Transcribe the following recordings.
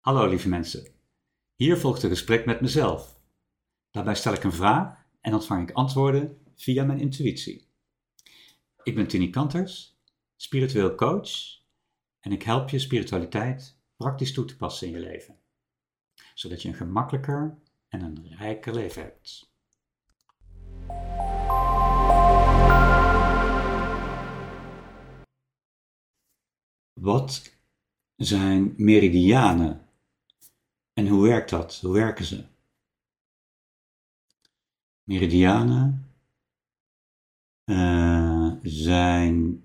Hallo lieve mensen. Hier volgt een gesprek met mezelf. Daarbij stel ik een vraag en ontvang ik antwoorden via mijn intuïtie. Ik ben Tini Kanters, spiritueel coach en ik help je spiritualiteit praktisch toe te passen in je leven, zodat je een gemakkelijker en een rijker leven hebt. Wat zijn meridianen en hoe werkt dat? Hoe werken ze? Meridianen uh, zijn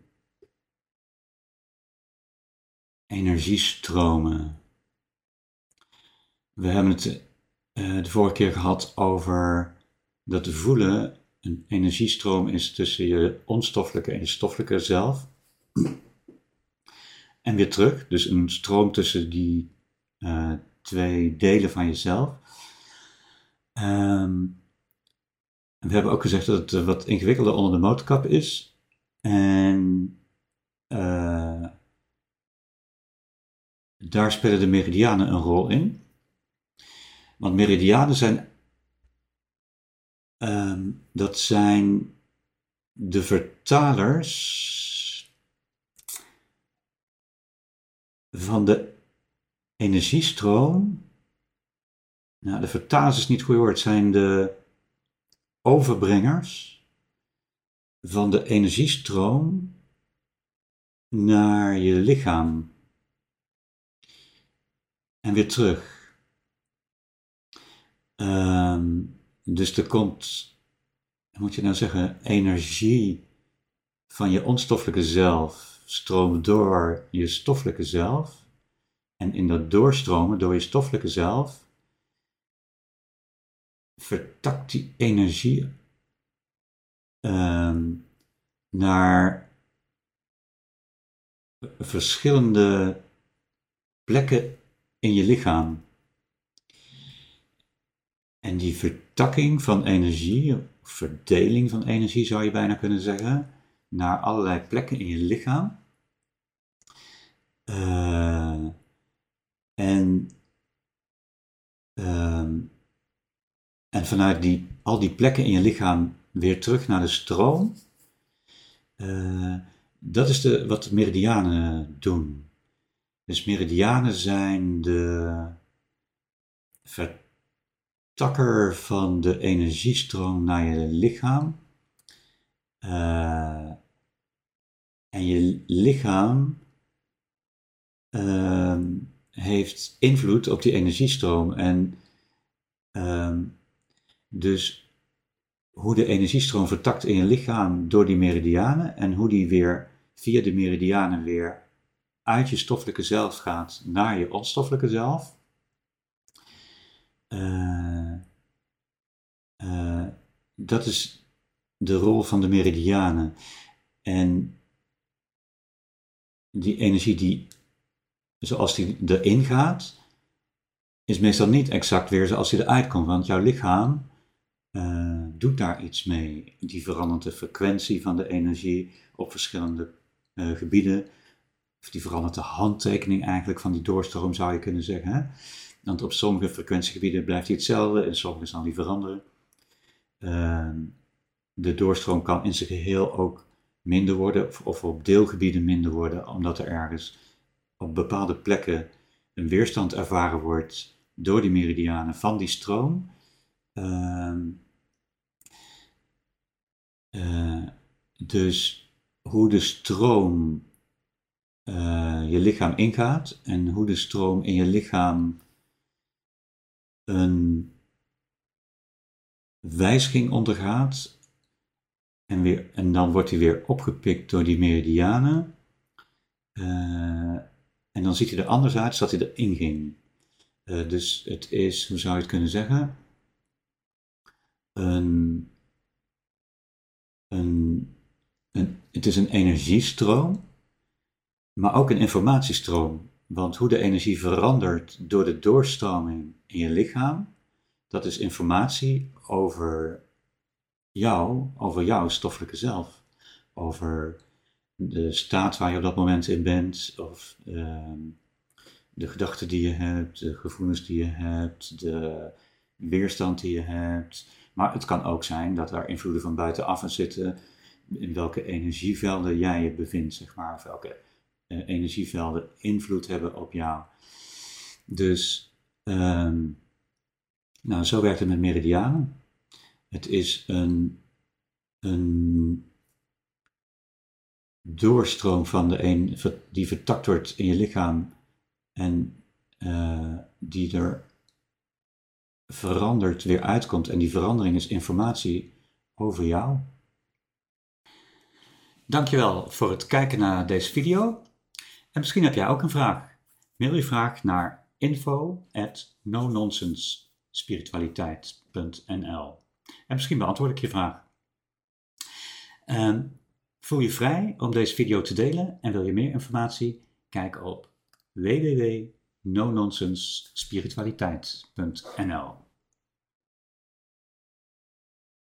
energiestromen. We hebben het uh, de vorige keer gehad over dat voelen een energiestroom is tussen je onstoffelijke en je stoffelijke zelf. En weer terug, dus een stroom tussen die uh, twee delen van jezelf. Um, we hebben ook gezegd dat het eh, wat ingewikkelder onder de motorkap is. En uh, daar spelen de meridianen een rol in. Want meridianen zijn, um, dat zijn de vertalers van de energiestroom. Nou, de vertalers is niet goed woord, zijn de overbrengers van de energiestroom naar je lichaam en weer terug. Um, dus er komt, moet je nou zeggen, energie van je onstoffelijke zelf stroomt door je stoffelijke zelf. En in dat doorstromen door je stoffelijke zelf vertakt die energie uh, naar verschillende plekken in je lichaam. En die vertakking van energie, of verdeling van energie zou je bijna kunnen zeggen, naar allerlei plekken in je lichaam. Uh, en uh, en vanuit die, al die plekken in je lichaam weer terug naar de stroom. Uh, dat is de, wat meridianen doen. Dus meridianen zijn de vertakker van de energiestroom naar je lichaam. Uh, en je lichaam uh, heeft invloed op die energiestroom. En uh, dus hoe de energiestroom vertakt in je lichaam door die meridianen en hoe die weer via de meridianen weer uit je stoffelijke zelf gaat naar je onstoffelijke zelf. Uh, uh, dat is de rol van de meridianen. En die energie die, zoals die erin gaat, is meestal niet exact weer zoals die eruit komt. Want jouw lichaam uh, doet daar iets mee. Die verandert de frequentie van de energie op verschillende uh, gebieden. Of die verandert de handtekening eigenlijk van die doorstroom, zou je kunnen zeggen. Hè? Want op sommige frequentiegebieden blijft die hetzelfde en sommige zal die veranderen. Uh, de doorstroom kan in zijn geheel ook minder worden, of, of op deelgebieden minder worden, omdat er ergens op bepaalde plekken een weerstand ervaren wordt door die meridianen van die stroom. Uh, uh, dus hoe de stroom uh, je lichaam ingaat en hoe de stroom in je lichaam een wijziging ondergaat. En, weer, en dan wordt hij weer opgepikt door die meridianen. Uh, en dan ziet hij er anders uit dat hij erin ging. dus het is, hoe zou je het kunnen zeggen? Een een, een, het is een energiestroom, maar ook een informatiestroom. Want hoe de energie verandert door de doorstroming in je lichaam, dat is informatie over jou, over jouw stoffelijke zelf. Over de staat waar je op dat moment in bent, of uh, de gedachten die je hebt, de gevoelens die je hebt, de weerstand die je hebt. Maar het kan ook zijn dat er invloeden van buitenaf aan zitten, in welke energievelden jij je bevindt, zeg maar, of welke uh, energievelden invloed hebben op jou. Dus, ehm, nou, zo werkt het met meridianen. Het is een, een doorstroom van de een, die vertakt wordt in je lichaam en uh, die er veranderd weer uitkomt. En die verandering is informatie over jou. Dankjewel voor het kijken naar deze video. En misschien heb jij ook een vraag. Mail je vraag naar info at nononsensespiritualiteit.nl En misschien beantwoord ik je vraag. Um, voel je vrij om deze video te delen en wil je meer informatie? Kijk op www.nononsensespiritualiteit.nl